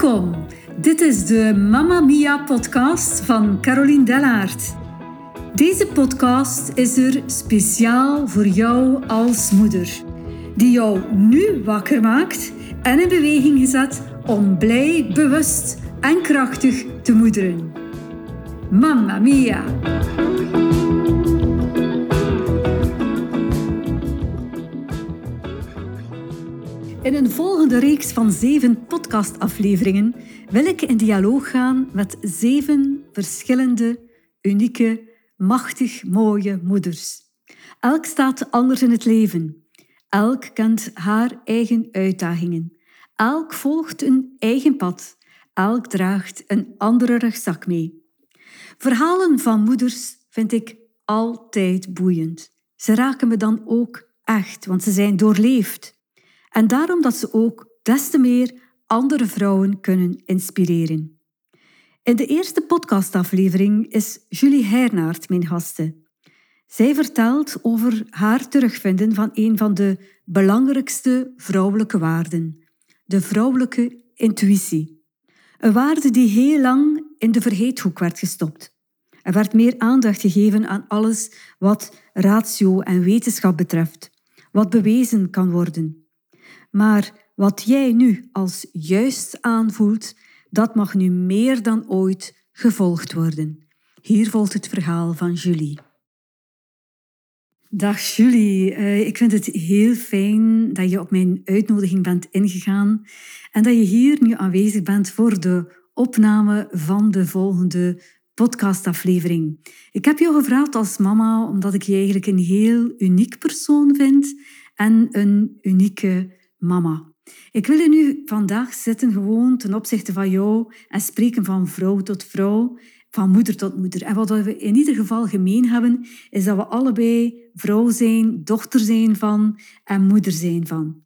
Welkom. Dit is de Mamma Mia podcast van Caroline Dellaert. Deze podcast is er speciaal voor jou als moeder, die jou nu wakker maakt en in beweging gezet om blij, bewust en krachtig te moederen. Mamma Mia! In een volgende reeks van zeven podcastafleveringen wil ik in dialoog gaan met zeven verschillende, unieke, machtig mooie moeders. Elk staat anders in het leven. Elk kent haar eigen uitdagingen. Elk volgt een eigen pad. Elk draagt een andere rugzak mee. Verhalen van moeders vind ik altijd boeiend. Ze raken me dan ook echt, want ze zijn doorleefd. En daarom dat ze ook des te meer andere vrouwen kunnen inspireren. In de eerste podcastaflevering is Julie Hernaert mijn gaste. Zij vertelt over haar terugvinden van een van de belangrijkste vrouwelijke waarden, de vrouwelijke intuïtie. Een waarde die heel lang in de vergeethoek werd gestopt. Er werd meer aandacht gegeven aan alles wat ratio en wetenschap betreft, wat bewezen kan worden. Maar wat jij nu als juist aanvoelt, dat mag nu meer dan ooit gevolgd worden. Hier volgt het verhaal van Julie. Dag Julie, eh, ik vind het heel fijn dat je op mijn uitnodiging bent ingegaan en dat je hier nu aanwezig bent voor de opname van de volgende podcastaflevering. Ik heb jou gevraagd als mama omdat ik je eigenlijk een heel uniek persoon vind en een unieke mama. Ik wil je nu vandaag zitten gewoon ten opzichte van jou en spreken van vrouw tot vrouw, van moeder tot moeder. En wat we in ieder geval gemeen hebben, is dat we allebei vrouw zijn, dochter zijn van en moeder zijn van.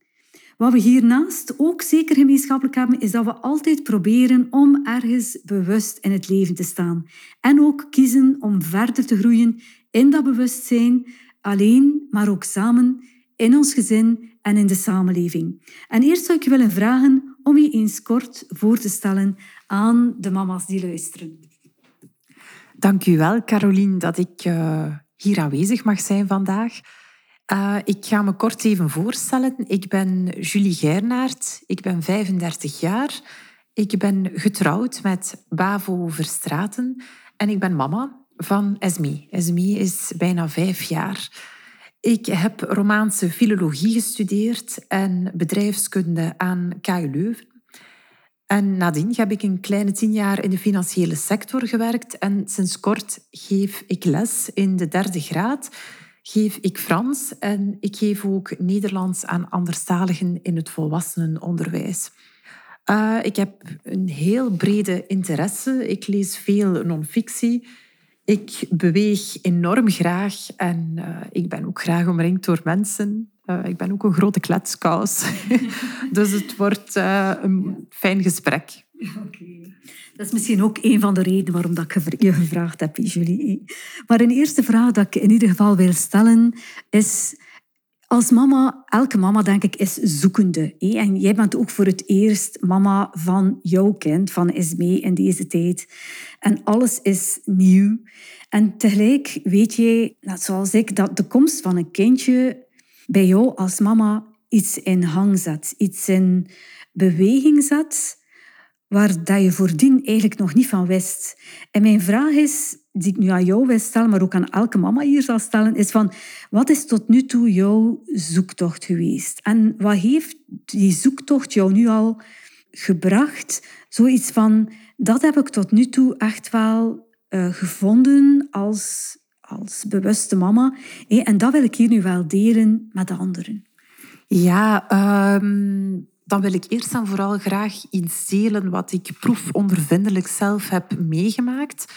Wat we hiernaast ook zeker gemeenschappelijk hebben, is dat we altijd proberen om ergens bewust in het leven te staan. En ook kiezen om verder te groeien in dat bewustzijn, alleen, maar ook samen, in ons gezin en in de samenleving. En eerst zou ik je willen vragen om je eens kort voor te stellen aan de mama's die luisteren. Dank u wel, Caroline, dat ik uh, hier aanwezig mag zijn vandaag. Uh, ik ga me kort even voorstellen. Ik ben Julie Gernaert. Ik ben 35 jaar. Ik ben getrouwd met Bavo Verstraten en ik ben mama van Esme. Esme is bijna vijf jaar. Ik heb Romaanse filologie gestudeerd en bedrijfskunde aan KU Leuven. En nadien heb ik een kleine tien jaar in de financiële sector gewerkt en sinds kort geef ik les in de derde graad. Geef ik Frans en ik geef ook Nederlands aan anderstaligen in het volwassenenonderwijs. Uh, ik heb een heel brede interesse. Ik lees veel non-fictie. Ik beweeg enorm graag en uh, ik ben ook graag omringd door mensen. Uh, ik ben ook een grote kletskous. dus het wordt uh, een fijn gesprek. Okay. Dat is misschien ook een van de redenen waarom dat ik je gevraagd heb, Julie. Maar een eerste vraag dat ik in ieder geval wil stellen is... Als mama, elke mama denk ik, is zoekende. En jij bent ook voor het eerst mama van jouw kind, van Esme in deze tijd. En alles is nieuw. En tegelijk weet jij, net zoals ik, dat de komst van een kindje bij jou als mama iets in hang zet, iets in beweging zet, waar dat je voordien eigenlijk nog niet van wist. En mijn vraag is, die ik nu aan jou wil stellen, maar ook aan elke mama hier zal stellen, is van, wat is tot nu toe jouw zoektocht geweest? En wat heeft die zoektocht jou nu al gebracht? Zoiets van, dat heb ik tot nu toe echt wel uh, gevonden als, als bewuste mama. En dat wil ik hier nu wel delen met de anderen. Ja, um, dan wil ik eerst en vooral graag iets delen wat ik proefondervindelijk zelf heb meegemaakt.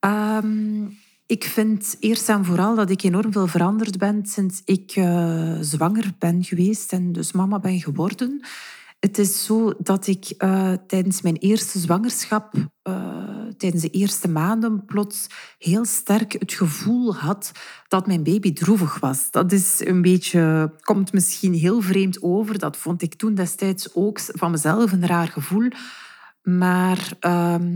Um, ik vind eerst en vooral dat ik enorm veel veranderd ben sinds ik uh, zwanger ben geweest en dus mama ben geworden. Het is zo dat ik uh, tijdens mijn eerste zwangerschap, uh, tijdens de eerste maanden, plots heel sterk het gevoel had dat mijn baby droevig was. Dat is een beetje, komt misschien heel vreemd over. Dat vond ik toen destijds ook van mezelf een raar gevoel. Maar ehm,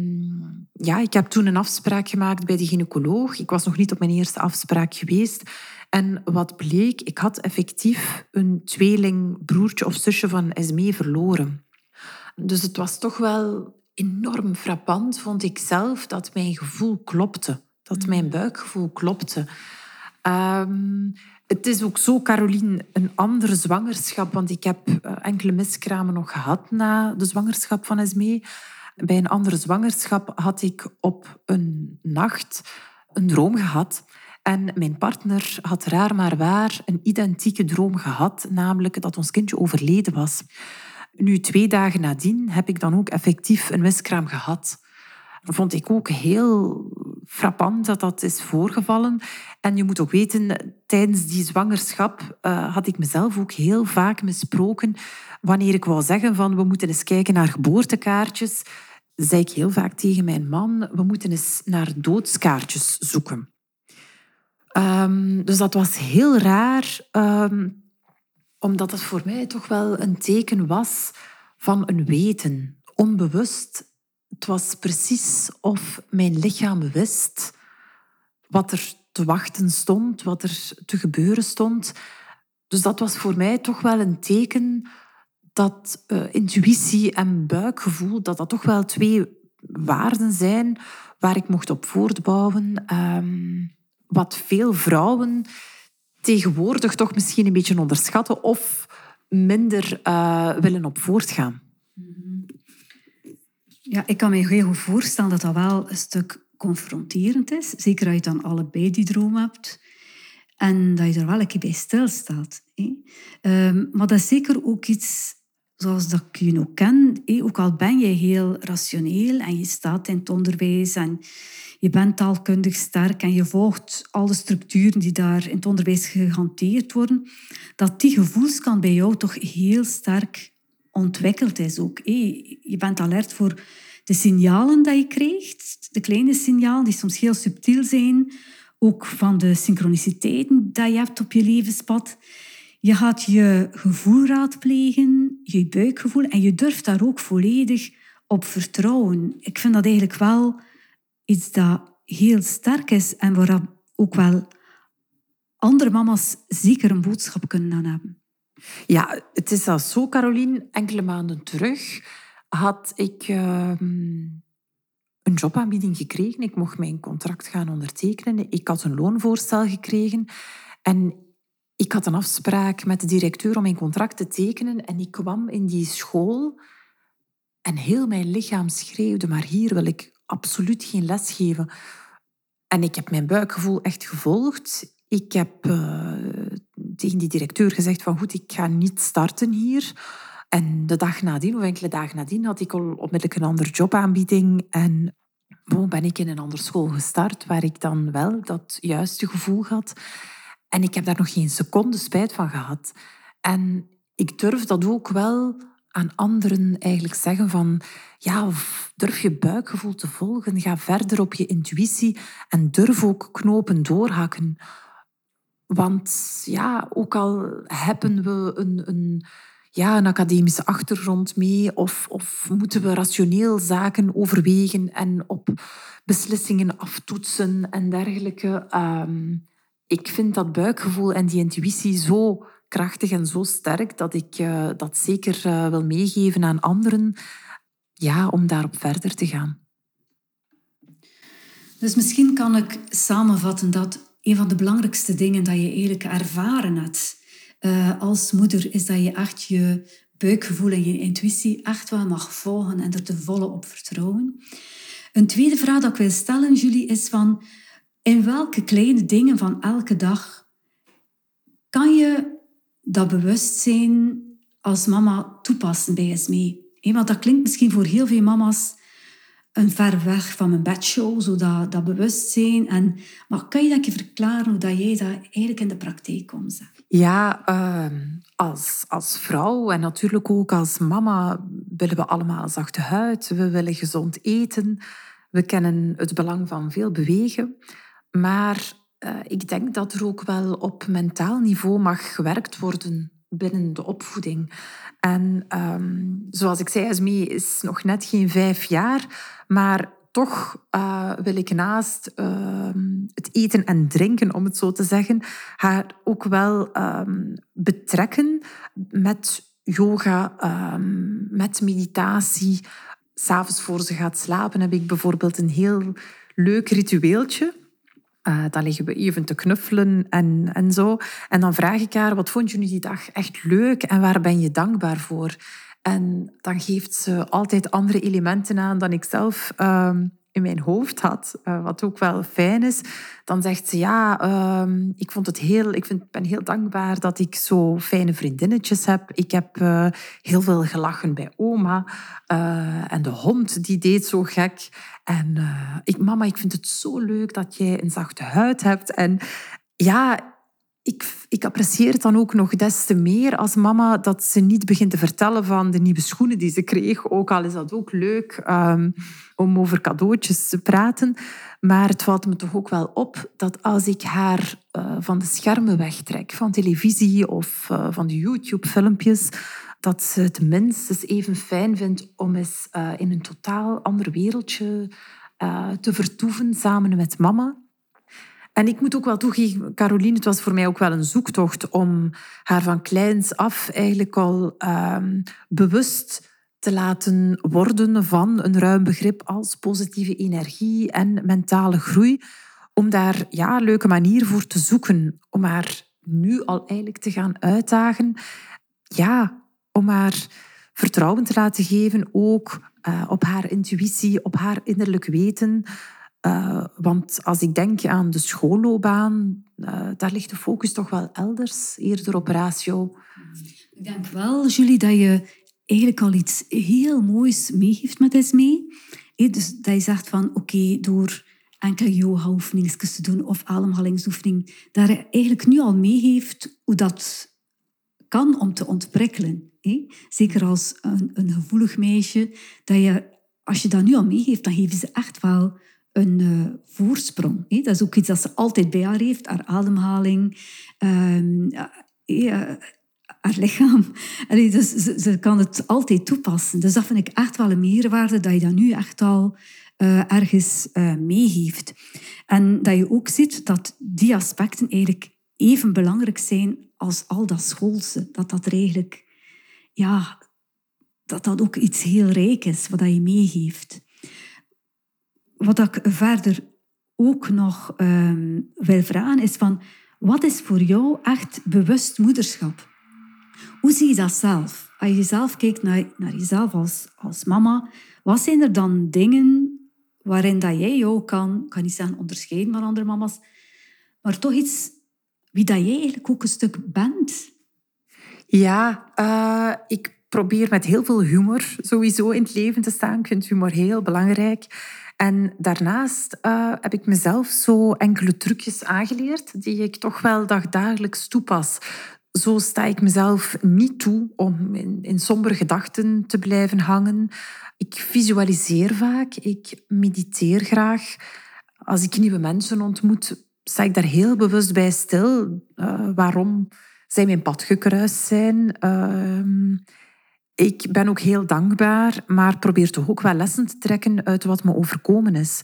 ja, ik heb toen een afspraak gemaakt bij de gynaecoloog. Ik was nog niet op mijn eerste afspraak geweest. En wat bleek, ik had effectief een tweeling broertje of zusje van Esmee verloren. Dus het was toch wel enorm frappant, vond ik zelf, dat mijn gevoel klopte. Dat mijn mm. buikgevoel klopte. Um, het is ook zo, Caroline, een andere zwangerschap. Want ik heb eh, enkele miskramen nog gehad na de zwangerschap van Esmee. Bij een andere zwangerschap had ik op een nacht een droom gehad. En mijn partner had raar maar waar een identieke droom gehad, namelijk dat ons kindje overleden was. Nu, twee dagen nadien heb ik dan ook effectief een miskraam gehad. vond ik ook heel frappant dat dat is voorgevallen. En je moet ook weten, tijdens die zwangerschap uh, had ik mezelf ook heel vaak misproken. Wanneer ik wou zeggen van we moeten eens kijken naar geboortekaartjes, zei ik heel vaak tegen mijn man, we moeten eens naar doodskaartjes zoeken. Um, dus dat was heel raar, um, omdat het voor mij toch wel een teken was van een weten, onbewust het was precies of mijn lichaam wist wat er te wachten stond, wat er te gebeuren stond. Dus dat was voor mij toch wel een teken dat uh, intuïtie en buikgevoel, dat dat toch wel twee waarden zijn waar ik mocht op voortbouwen. Um, wat veel vrouwen tegenwoordig toch misschien een beetje onderschatten of minder uh, willen op voortgaan. Ja, ik kan me heel goed voorstellen dat dat wel een stuk confronterend is. Zeker als je dan allebei die droom hebt. En dat je er wel een keer bij stilstaat. Hè. Ehm, maar dat is zeker ook iets zoals dat ik je nog ken. Ook al ben je heel rationeel en je staat in het onderwijs en je bent taalkundig sterk en je volgt alle structuren die daar in het onderwijs gehanteerd worden, dat die gevoelskant bij jou toch heel sterk ontwikkeld is ook. Je bent alert voor de signalen die je krijgt, de kleine signalen die soms heel subtiel zijn, ook van de synchroniciteiten die je hebt op je levenspad. Je gaat je gevoel raadplegen, je buikgevoel, en je durft daar ook volledig op vertrouwen. Ik vind dat eigenlijk wel iets dat heel sterk is en waar ook wel andere mama's zeker een boodschap kunnen aan hebben. Ja, het is al zo, Caroline. Enkele maanden terug had ik ehm, een jobaanbieding gekregen. Ik mocht mijn contract gaan ondertekenen. Ik had een loonvoorstel gekregen. En ik had een afspraak met de directeur om mijn contract te tekenen. En ik kwam in die school en heel mijn lichaam schreeuwde, maar hier wil ik absoluut geen les geven. En ik heb mijn buikgevoel echt gevolgd. Ik heb uh, tegen die directeur gezegd van goed, ik ga niet starten hier. En de dag nadien, of enkele dagen nadien, had ik al onmiddellijk een andere jobaanbieding. En ben ik in een andere school gestart, waar ik dan wel dat juiste gevoel had. En ik heb daar nog geen seconde spijt van gehad. En ik durf dat ook wel aan anderen eigenlijk zeggen van ja, durf je buikgevoel te volgen, ga verder op je intuïtie en durf ook knopen doorhakken. Want ja, ook al hebben we een, een, ja, een academische achtergrond mee of, of moeten we rationeel zaken overwegen en op beslissingen aftoetsen en dergelijke. Ehm, ik vind dat buikgevoel en die intuïtie zo krachtig en zo sterk dat ik uh, dat zeker uh, wil meegeven aan anderen ja, om daarop verder te gaan. Dus misschien kan ik samenvatten dat een van de belangrijkste dingen dat je eigenlijk ervaren hebt uh, als moeder, is dat je echt je buikgevoel en je intuïtie echt wel mag volgen en er te volle op vertrouwen. Een tweede vraag dat ik wil stellen, Julie, is van in welke kleine dingen van elke dag kan je dat bewustzijn als mama toepassen bij SME? Want dat klinkt misschien voor heel veel mama's een ver weg van mijn bedshow, zo dat, bewustzijn. En, maar kan je dat je verklaren hoe dat jij dat eigenlijk in de praktijk komt? Ja, ehm, als, als vrouw en natuurlijk ook als mama willen we allemaal zachte huid. We willen gezond eten. We kennen het belang van veel bewegen. Maar uh, ik denk dat er ook wel op mentaal niveau mag gewerkt worden binnen de opvoeding. En ehm, zoals ik zei, Esmee is nog net geen vijf jaar, maar toch uh, wil ik naast ehm, het eten en drinken, om het zo te zeggen, haar ook wel um, betrekken met yoga, met meditatie. S'avonds voor ze gaat slapen heb ik bijvoorbeeld een heel leuk ritueeltje. Uh, dan liggen we even te knuffelen en, en zo. En dan vraag ik haar, wat vond je nu die dag echt leuk en waar ben je dankbaar voor? En dan geeft ze altijd andere elementen aan dan ik zelf ehm, in mijn hoofd had, uh, wat ook wel fijn is. Dan zegt ze, ja, um, ik vond het heel, ik vind, ben heel dankbaar dat ik zo fijne vriendinnetjes heb. Ik heb uh, heel veel gelachen bij oma. Uh, en de hond, die deed zo gek. En ik, mama, ik vind het zo leuk dat jij een zachte huid hebt. En ja, ik, ik apprecieer het dan ook nog des te meer als mama dat ze niet begint te vertellen van de nieuwe schoenen die ze kreeg. Ook al is dat ook leuk um, om over cadeautjes te praten. Maar het valt me toch ook wel op dat als ik haar uh, van de schermen wegtrek, van televisie of uh, van de YouTube-filmpjes, dat ze het minstens even fijn vindt om eens uh, in een totaal ander wereldje te vertoeven samen met mama. En ik moet ook wel toegeven, Caroline, het was voor mij ook wel een zoektocht om haar van kleins af eigenlijk al um, bewust te laten worden van een ruim begrip als positieve energie en mentale groei. Om daar ja, een leuke manier voor te zoeken. Om haar nu al eigenlijk te gaan uitdagen. Ja, om haar vertrouwen te laten geven, ook uh, op haar intuïtie, op haar innerlijk weten. Uh, want als ik denk aan de schoolloopbaan, uh, daar ligt de focus toch wel elders, eerder op ratio. Ik denk wel, Julie, dat je eigenlijk al iets heel moois meegeeft met Esmee. Dus dat je zegt van, oké, door enkele yoga-oefeningen te doen of ademhalingsoefening, dat je eigenlijk nu al meegeeft hoe dat kan om te ontprikkelen. Zeker als een, een gevoelig meisje, dat je, als je dat nu al meegeeft, dan geven ze echt wel een uh, voorsprong. Hè? Dat is ook iets dat ze altijd bij haar heeft, haar ademhaling, uh, haar lichaam. Dus ze, kan het altijd toepassen. Dus dat vind ik echt wel een meerwaarde dat je dat nu echt al ergens meegeeft. En dat je ook ziet dat die aspecten eigenlijk even belangrijk zijn als al dat schoolse. Dat dat eigenlijk, ja, dat dat ook iets heel rijk is, wat je meegeeft wat ik verder ook nog um, wil vragen is van, wat is voor jou echt bewust moederschap? Hoe zie je dat zelf? Als je zelf kijkt naar, naar jezelf als, mama, wat zijn er dan dingen waarin dat jij jou kan, kan niet zeggen onderscheiden van andere mama's, maar toch iets wie dat jij eigenlijk ook een stuk bent? Ja, uh, ik probeer met heel veel humor sowieso in het leven te staan. Ik vind humor heel belangrijk. En daarnaast uh, heb ik mezelf zo enkele trucjes aangeleerd die ik toch wel dagdagelijks toepas. Zo sta ik mezelf niet toe om in, in sombere gedachten te blijven hangen. Ik visualiseer vaak, ik mediteer graag. Als ik nieuwe mensen ontmoet, sta ik daar heel bewust bij stil. Uh, waarom zij mijn pad gekruist zijn. Uh, ik ben ook heel dankbaar, maar probeer toch ook wel lessen te trekken uit wat me overkomen is.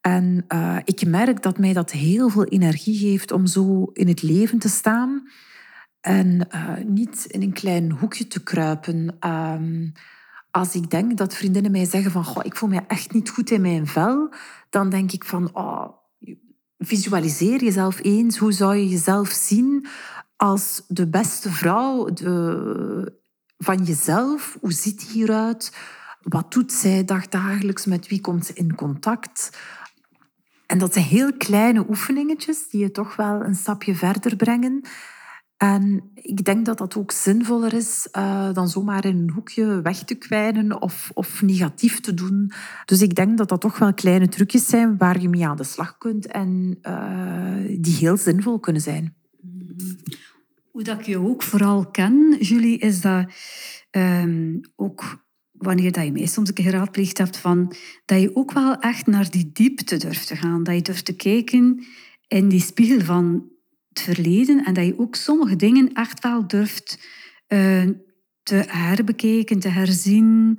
En uh, ik merk dat mij dat heel veel energie geeft om zo in het leven te staan en uh, niet in een klein hoekje te kruipen. Um, als ik denk dat vriendinnen mij zeggen van Goh, ik voel me echt niet goed in mijn vel, dan denk ik van oh, visualiseer jezelf eens. Hoe zou je jezelf zien als de beste vrouw, de van jezelf. Hoe ziet die hieruit? Wat doet zij dagdagelijks? Met wie komt ze in contact? En dat zijn heel kleine oefeningetjes die je toch wel een stapje verder brengen. En ik denk dat dat ook zinvoller is uh, dan zomaar in een hoekje weg te kwijnen of, of negatief te doen. Dus ik denk dat dat toch wel kleine trucjes zijn waar je mee aan de slag kunt en uh, die heel zinvol kunnen zijn. Hoe dat ik je ook vooral ken, Julie, is dat um, ook wanneer dat je mij soms een keer geraadpleegd hebt, van, dat je ook wel echt naar die diepte durft te gaan. Dat je durft te kijken in die spiegel van het verleden en dat je ook sommige dingen echt wel durft uh, te herbekijken, te herzien,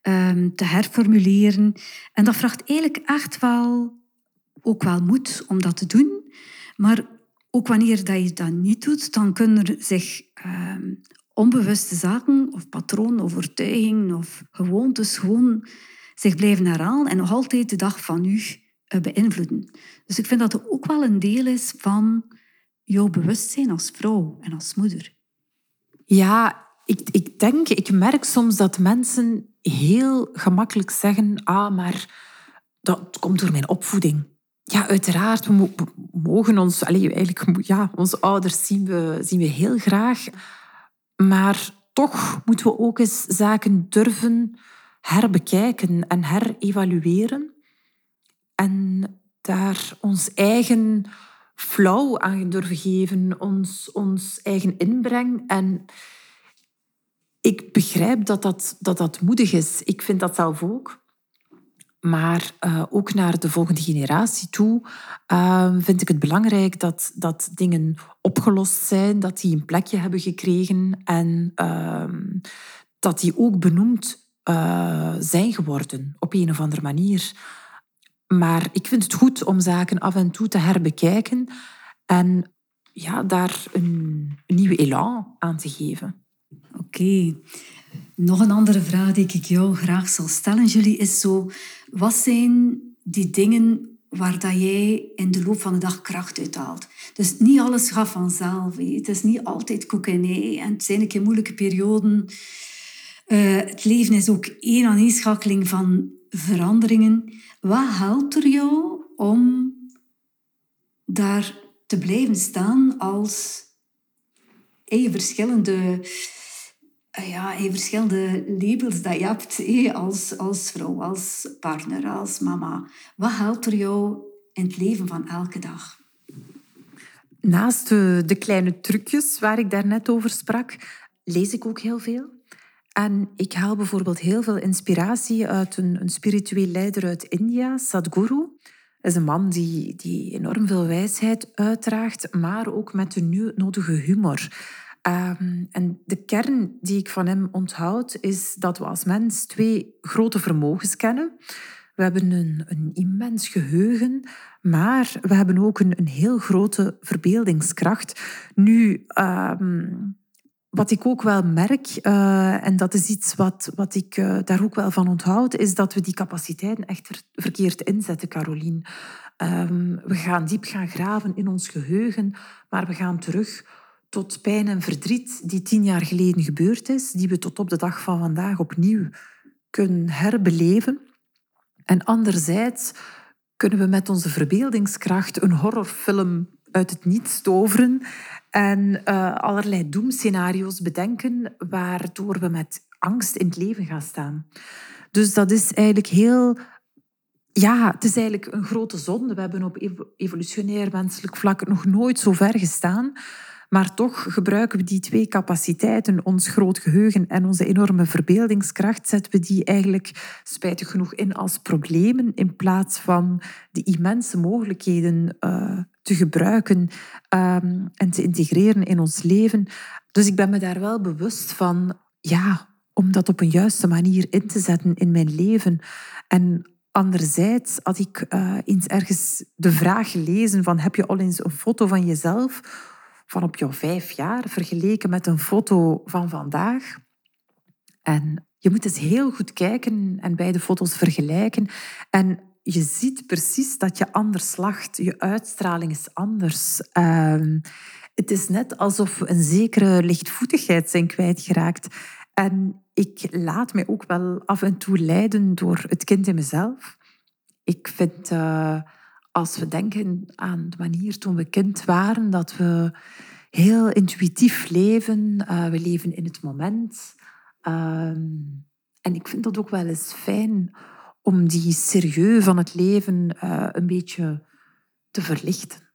ehm, te herformuleren. En dat vraagt eigenlijk echt wel ook wel moed om dat te doen. Maar ook wanneer dat je dat niet doet, dan kunnen er zich ehm, onbewuste zaken of patronen, overtuigingen of gewoontes gewoon zich blijven herhalen en nog altijd de dag van nu uh, beïnvloeden. Dus ik vind dat het ook wel een deel is van jouw bewustzijn als vrouw en als moeder. Ja, ik, ik denk, ik merk soms dat mensen heel gemakkelijk zeggen, ah, maar dat komt door mijn opvoeding. Ja, uiteraard, we, mogen ons, allez, eigenlijk, ja, onze ouders zien we, zien we heel graag. Maar toch moeten we ook eens zaken durven herbekijken en herevalueren. En daar ons eigen flauw aan durven geven, ons, ons eigen inbreng. En ik begrijp dat dat, dat dat moedig is. Ik vind dat zelf ook. Maar uh, ook naar de volgende generatie toe uh, vind ik het belangrijk dat, dat dingen opgelost zijn, dat die een plekje hebben gekregen en uh, dat die ook benoemd uh, zijn geworden op een of andere manier. Maar ik vind het goed om zaken af en toe te herbekijken en ja, daar een nieuwe elan aan te geven. Oké. Nog een andere vraag die ik jou graag zal stellen, Julie, is zo... Wat zijn die dingen waar dat jij in de loop van de dag kracht uit haalt? Dus niet alles gaat vanzelf. Het is niet altijd koek en ei. En het zijn een keer moeilijke perioden. Uh, het leven is ook één aaneenschakeling van veranderingen. Wat helpt er jou om daar te blijven staan als hey, verschillende Ah ja, je verschillende labels dat je hebt als, als vrouw, als partner, als mama. Wat helpt er jou in het leven van elke dag? Naast de, de kleine trucjes waar ik daarnet over sprak, lees ik ook heel veel. En ik haal bijvoorbeeld heel veel inspiratie uit een, een spiritueel leider uit India, Sadhguru. Dat is een man die, die enorm veel wijsheid uitdraagt, maar ook met de nodige humor. Um, en de kern die ik van hem onthoud, is dat we als mens twee grote vermogens kennen. We hebben een, een immens geheugen, maar we hebben ook een, een heel grote verbeeldingskracht. Nu, um, wat ik ook wel merk, uh, en dat is iets wat, wat ik uh, daar ook wel van onthoud, is dat we die capaciteiten echt verkeerd inzetten, Caroline. Um, we gaan diep gaan graven in ons geheugen, maar we gaan terug tot pijn en verdriet die tien jaar geleden gebeurd is, die we tot op de dag van vandaag opnieuw kunnen herbeleven. En anderzijds kunnen we met onze verbeeldingskracht een horrorfilm uit het niets toveren en uh, allerlei doemscenario's bedenken waardoor we met angst in het leven gaan staan. Dus dat is eigenlijk heel ja, het is eigenlijk een grote zonde. We hebben op evolutionair menselijk vlak nog nooit zo ver gestaan maar toch gebruiken we die twee capaciteiten, ons groot geheugen en onze enorme verbeeldingskracht, zetten we die eigenlijk spijtig genoeg in als problemen in plaats van de immense mogelijkheden uh, te gebruiken um, en te integreren in ons leven. Dus ik ben me daar wel bewust van, ja, om dat op een juiste manier in te zetten in mijn leven. En Anderzijds had ik uh, eens ergens de vraag gelezen van heb je al eens een foto van jezelf van op jouw vijf jaar vergeleken met een foto van vandaag. En je moet eens heel goed kijken en beide foto's vergelijken. En je ziet precies dat je anders lacht. Je uitstraling is anders. Uh, het is net alsof we een zekere lichtvoetigheid zijn kwijtgeraakt. En ik laat mij ook wel af en toe leiden door het kind in mezelf. Ik vind... Uh, als we denken aan de manier toen we kind waren, dat we heel intuïtief leven. Uh, we leven in het moment. Ehm, en ik vind dat ook wel eens fijn om die serieus van het leven uh, een beetje te verlichten.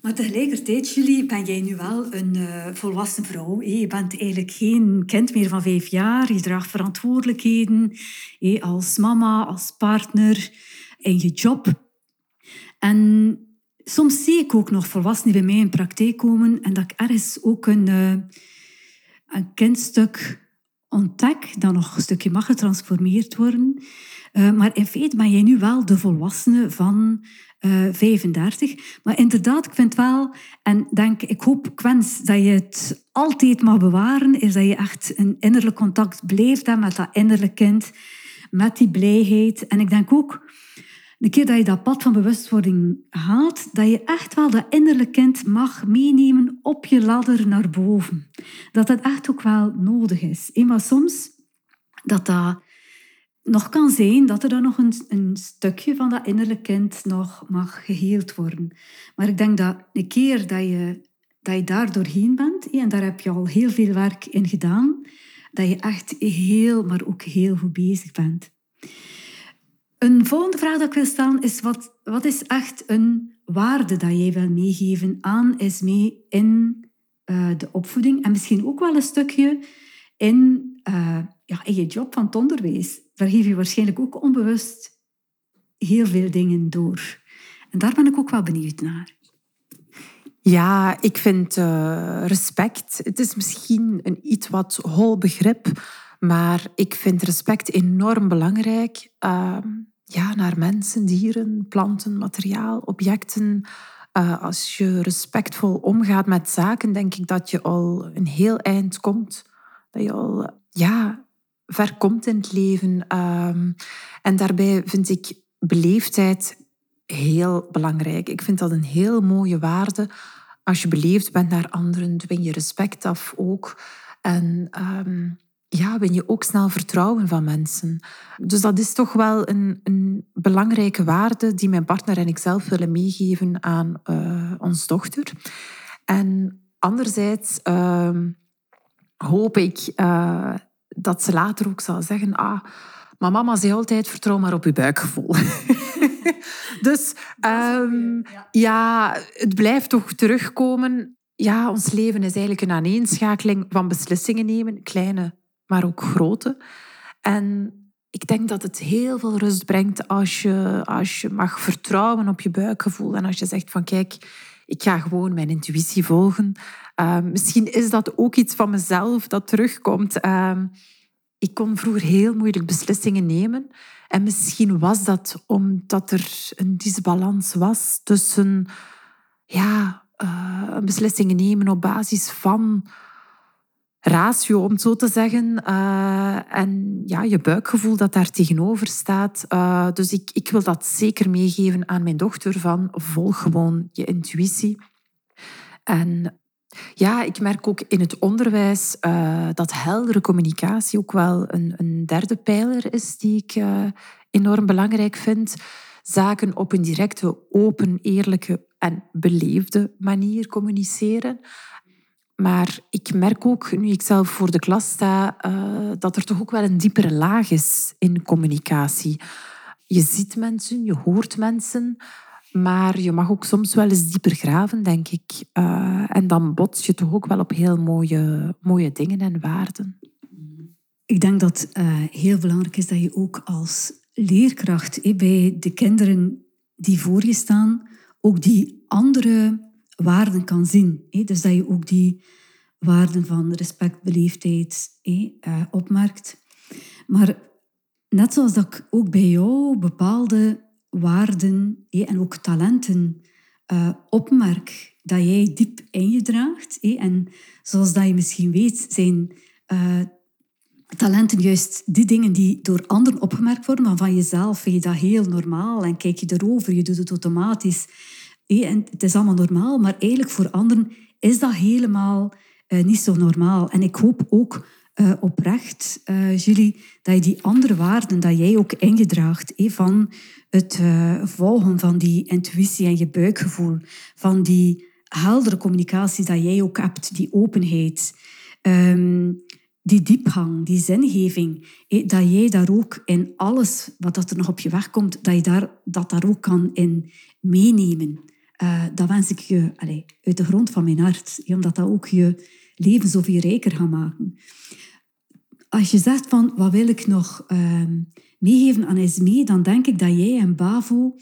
Maar tegelijkertijd, Julie, ben jij nu wel een uh, volwassen vrouw. Je bent eigenlijk geen kind meer van vijf jaar. Je draagt verantwoordelijkheden als mama, als partner, in je job. En soms zie ik ook nog volwassenen bij mij in praktijk komen en dat ik ergens ook een, uh, een kindstuk ontdek dat nog een stukje mag getransformeerd worden. Uh, maar in feite ben jij nu wel de volwassene van uh, 35. Maar inderdaad, ik vind wel, en denk, ik hoop, ik wens dat je het altijd mag bewaren, is dat je echt een innerlijk contact blijft hebben met dat innerlijk kind, met die blijheid. En ik denk ook, de keer dat je dat pad van bewustwording haalt, dat je echt wel dat innerlijk kind mag meenemen op je ladder naar boven. Dat dat echt ook wel nodig is. Maar soms dat dat nog kan zijn dat er dan nog een, een stukje van dat innerlijk kind nog mag geheeld worden. Maar ik denk dat een keer dat je, dat je daar doorheen bent, en daar heb je al heel veel werk in gedaan, dat je echt heel, maar ook heel goed bezig bent. Een volgende vraag dat ik wil stellen is, wat, wat is echt een waarde dat jij wil meegeven aan mee in uh, de opvoeding en misschien ook wel een stukje in, uh, ja, in je job van het onderwijs. Daar geef je waarschijnlijk ook onbewust heel veel dingen door. En daar ben ik ook wel benieuwd naar. Ja, ik vind uh, respect. Het is misschien een iets wat hol begrip, maar ik vind respect enorm belangrijk. Uh, ja, naar mensen, dieren, planten, materiaal, objecten. Uh, als je respectvol omgaat met zaken, denk ik dat je al een heel eind komt. Dat je al ja, ver komt in het leven. Uh, en daarbij vind ik beleefdheid heel belangrijk. Ik vind dat een heel mooie waarde. Als je beleefd bent naar anderen, dwing je respect af ook. En um, ja, win je ook snel vertrouwen van mensen. Dus dat is toch wel een, een belangrijke waarde die mijn partner en ik zelf willen meegeven aan uh, ons dochter. En anderzijds uh, hoop ik uh, dat ze later ook zal zeggen... Ah, maar mama zei altijd, vertrouw maar op je buikgevoel. dus um, ja, het blijft toch terugkomen. Ja, ons leven is eigenlijk een aaneenschakeling van beslissingen nemen. Kleine maar ook grote. En ik denk dat het heel veel rust brengt als je, als je mag vertrouwen op je buikgevoel. En als je zegt van kijk, ik ga gewoon mijn intuïtie volgen. Uh, misschien is dat ook iets van mezelf dat terugkomt. Uh, ik kon vroeger heel moeilijk beslissingen nemen. En misschien was dat omdat er een disbalans was tussen ja, uh, beslissingen nemen op basis van ratio, om het zo te zeggen. Uh, en ja, je buikgevoel dat daar tegenover staat. Uh, dus ik, ik wil dat zeker meegeven aan mijn dochter van volg gewoon je intuïtie. En ja, ik merk ook in het onderwijs uh, dat heldere communicatie ook wel een, een derde pijler is die ik enorm belangrijk vind. Zaken op een directe, open, eerlijke en beleefde manier communiceren. Maar ik merk ook, nu ik zelf voor de klas sta, uh, dat er toch ook wel een diepere laag is in communicatie. Je ziet mensen, je hoort mensen, maar je mag ook soms wel eens dieper graven, denk ik. Uh, en dan bots je toch ook wel op heel mooie, mooie dingen en waarden. Ik denk dat uh, heel belangrijk is dat je ook als leerkracht eh, bij de kinderen die voor je staan, ook die andere waarden kan zien. Dus dat je ook die waarden van respect, beleefdheid eh, opmerkt. Maar net zoals dat ik ook bij jou bepaalde waarden en ook talenten uh, opmerk dat jij diep in je draagt. En zoals dat je misschien weet, zijn uh, talenten juist die dingen die door anderen opgemerkt worden, maar van jezelf vind je dat heel normaal en kijk je erover, je doet het automatisch. En het is allemaal normaal, maar eigenlijk voor anderen is dat helemaal uh, niet zo normaal. En ik hoop ook uh, oprecht, uh, Julie, dat je die andere waarden, dat jij ook in je draagt, van het volgen van die intuïtie en je buikgevoel, van die heldere communicatie dat jij ook hebt, die openheid, um, die diepgang, die zingeving, dat jij daar ook in alles wat er nog op je weg komt, dat je daar, dat daar ook kan in meenemen. Uh, dat wens ik je allez, uit de grond van mijn hart, omdat dat ook je leven zoveel rijker gaat maken. Als je zegt van wat wil ik nog uh, meegeven aan Esmee, dan denk ik dat jij en Bavo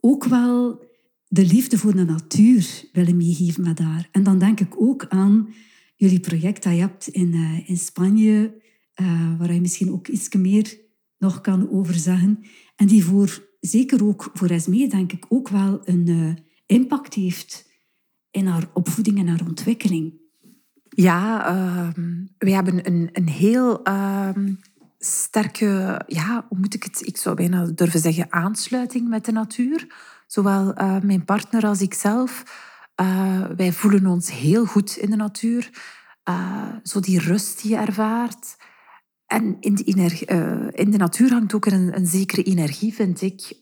ook wel de liefde voor de natuur willen meegeven met haar. En dan denk ik ook aan jullie project dat je hebt in, uh, in Spanje, uh, waar je misschien ook iets meer nog kan over zeggen. En die voor, zeker ook voor Esmee, denk ik, ook wel een impact heeft in haar opvoeding en haar ontwikkeling. Ja, uh, we hebben een, een heel uh, sterke, ja, hoe moet ik het, ik zou bijna durven zeggen, aansluiting met de natuur. Zowel uh, mijn partner als ikzelf. Uh, wij voelen ons heel goed in de natuur. Uh, zo die rust die je ervaart. En in de, in de natuur hangt ook een, een zekere energie, vind ik.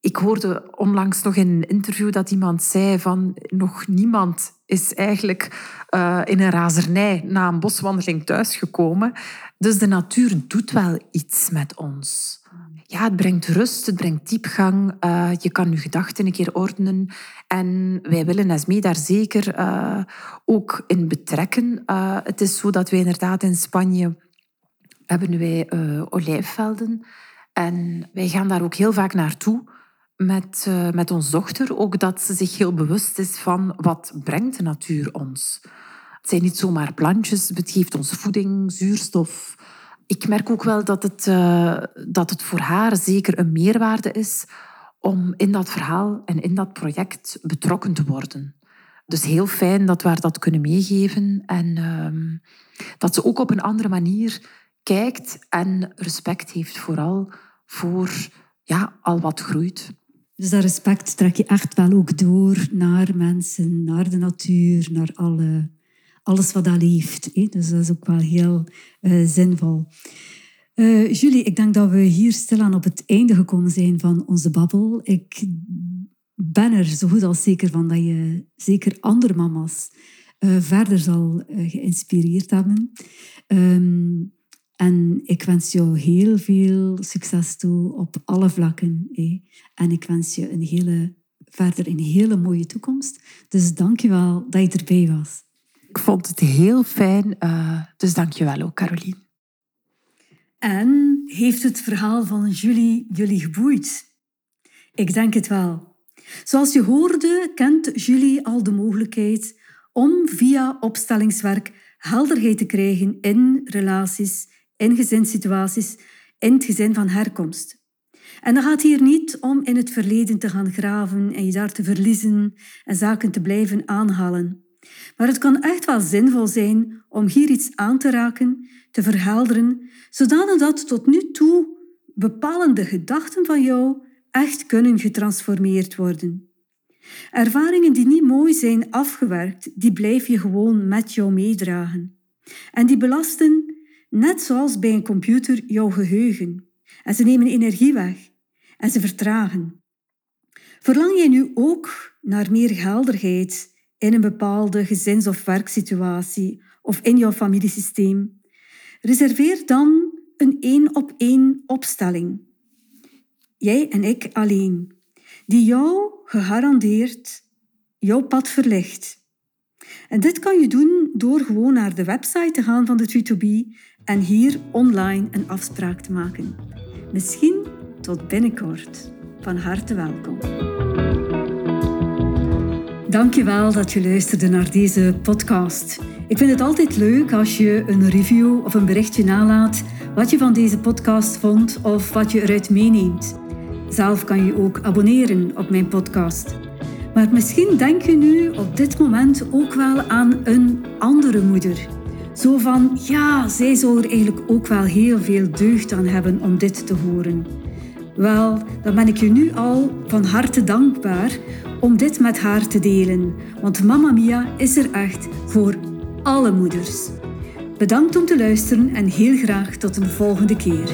Ik hoorde onlangs nog in een interview dat iemand zei van nog niemand is eigenlijk uh, in een razernij na een boswandeling thuisgekomen. Dus de natuur doet wel iets met ons. Ja, het brengt rust, het brengt diepgang. Uh, je kan je gedachten een keer ordenen. En wij willen Esmee daar zeker uh, ook in betrekken. het is zo dat wij inderdaad in Spanje hebben wij olijfvelden. En wij gaan daar ook heel vaak naartoe met, uh, met onze dochter. Ook dat ze zich heel bewust is van wat brengt de natuur ons. Het zijn niet zomaar plantjes, het geeft ons voeding, zuurstof. Ik merk ook wel dat het, uh, dat het voor haar zeker een meerwaarde is om in dat verhaal en in dat project betrokken te worden. Dus heel fijn dat we haar dat kunnen meegeven en uh, dat ze ook op een andere manier kijkt en respect heeft vooral voor ja, al wat groeit. Dus dat respect trek je echt wel ook door naar mensen, naar de natuur, naar alle, alles wat dat leeft. Hè? Dus dat is ook wel heel uh, zinvol. Uh, Julie, ik denk dat we hier stilaan op het einde gekomen zijn van onze babbel. Ik ben er zo goed als zeker van dat je zeker andere mama's uh, verder zal geïnspireerd hebben. Um, en ik wens jou heel veel succes toe op alle vlakken. En ik wens je een hele, verder een hele mooie toekomst. Dus dank je wel dat je erbij was. Ik vond het heel fijn. Uh, dus dank je wel ook, Caroline. En heeft het verhaal van Julie jullie geboeid? Ik denk het wel. Zoals je hoorde, kent Julie al de mogelijkheid om via opstellingswerk helderheid te krijgen in relaties in gezinssituaties, in het gezin van herkomst. En dan gaat hier niet om in het verleden te gaan graven en je daar te verliezen en zaken te blijven aanhalen. Maar het kan echt wel zinvol zijn om hier iets aan te raken, te verhelderen, zodanig dat tot nu toe bepalende gedachten van jou echt kunnen getransformeerd worden. Ervaringen die niet mooi zijn afgewerkt, die blijf je gewoon met jou meedragen. En die belasten net zoals bij een computer, jouw geheugen. En ze nemen energie weg en ze vertragen. Verlang je nu ook naar meer helderheid in een bepaalde gezins- of werksituatie of in jouw familiesysteem? Reserveer dan een één-op-één opstelling. Jij en ik alleen, die jou gegarandeerd jouw pad verlicht. En dit kan je doen door gewoon naar de website te gaan van de 3 en hier online een afspraak te maken. Misschien tot binnenkort. Van harte welkom. Dankjewel dat je luisterde naar deze podcast. Ik vind het altijd leuk als je een review of een berichtje nalaat wat je van deze podcast vond of wat je eruit meeneemt. Zelf kan je ook abonneren op mijn podcast. Maar misschien denk je nu op dit moment ook wel aan een andere moeder zo van, ja, zij zou er eigenlijk ook wel heel veel deugd aan hebben om dit te horen. Wel, dan ben ik je nu al van harte dankbaar om dit met haar te delen, want Mamma Mia is er echt voor alle moeders. Bedankt om te luisteren en heel graag tot een volgende keer.